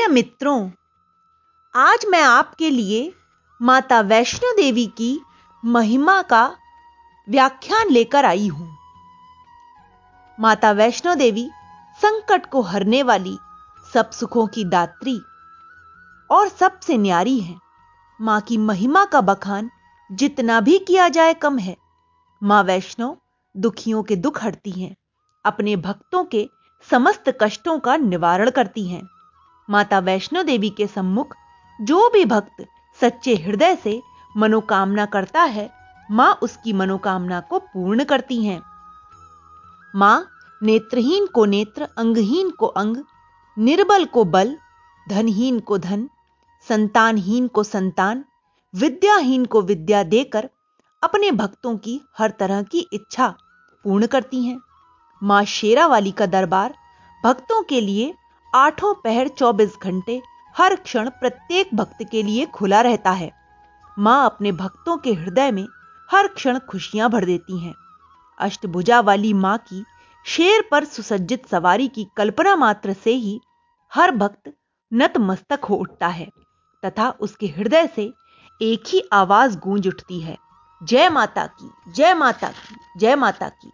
प्रिय मित्रों, आज मैं आपके लिए माता वैष्णो देवी की महिमा का व्याख्यान लेकर आई हूँ। माता वैष्णो देवी संकट को हरने वाली सब सुखों की दात्री और सबसे न्यारी है। माँ की महिमा का बखान जितना भी किया जाए कम है। माँ वैष्णो दुखियों के दुख हरती हैं, अपने भक्तों के समस्त कष्टों का निवारण करती हैं। माता वैष्णो देवी के सम्मुख जो भी भक्त सच्चे हृदय से मनोकामना करता है, माँ उसकी मनोकामना को पूर्ण करती हैं। माँ नेत्रहीन को नेत्र, अंगहीन को अंग, निर्बल को बल, धनहीन को धन, संतानहीन को संतान, विद्याहीन को विद्या देकर अपने भक्तों की हर तरह की इच्छा पूर्ण करती हैं। माँ शेरावाली का दरबार भक्तों के लिए आठों पहर 24 घंटे हर क्षण प्रत्येक भक्त के लिए खुला रहता है। माँ अपने भक्तों के हृदय में हर क्षण खुशियाँ भर देती हैं। अष्टभुजा वाली माँ की शेर पर सुसज्जित सवारी की कल्पना मात्र से ही हर भक्त नतमस्तक हो उठता है तथा उसके हृदय से एक ही आवाज़ गूंज उठती है। जय माता की, जय माता की, जय माता की।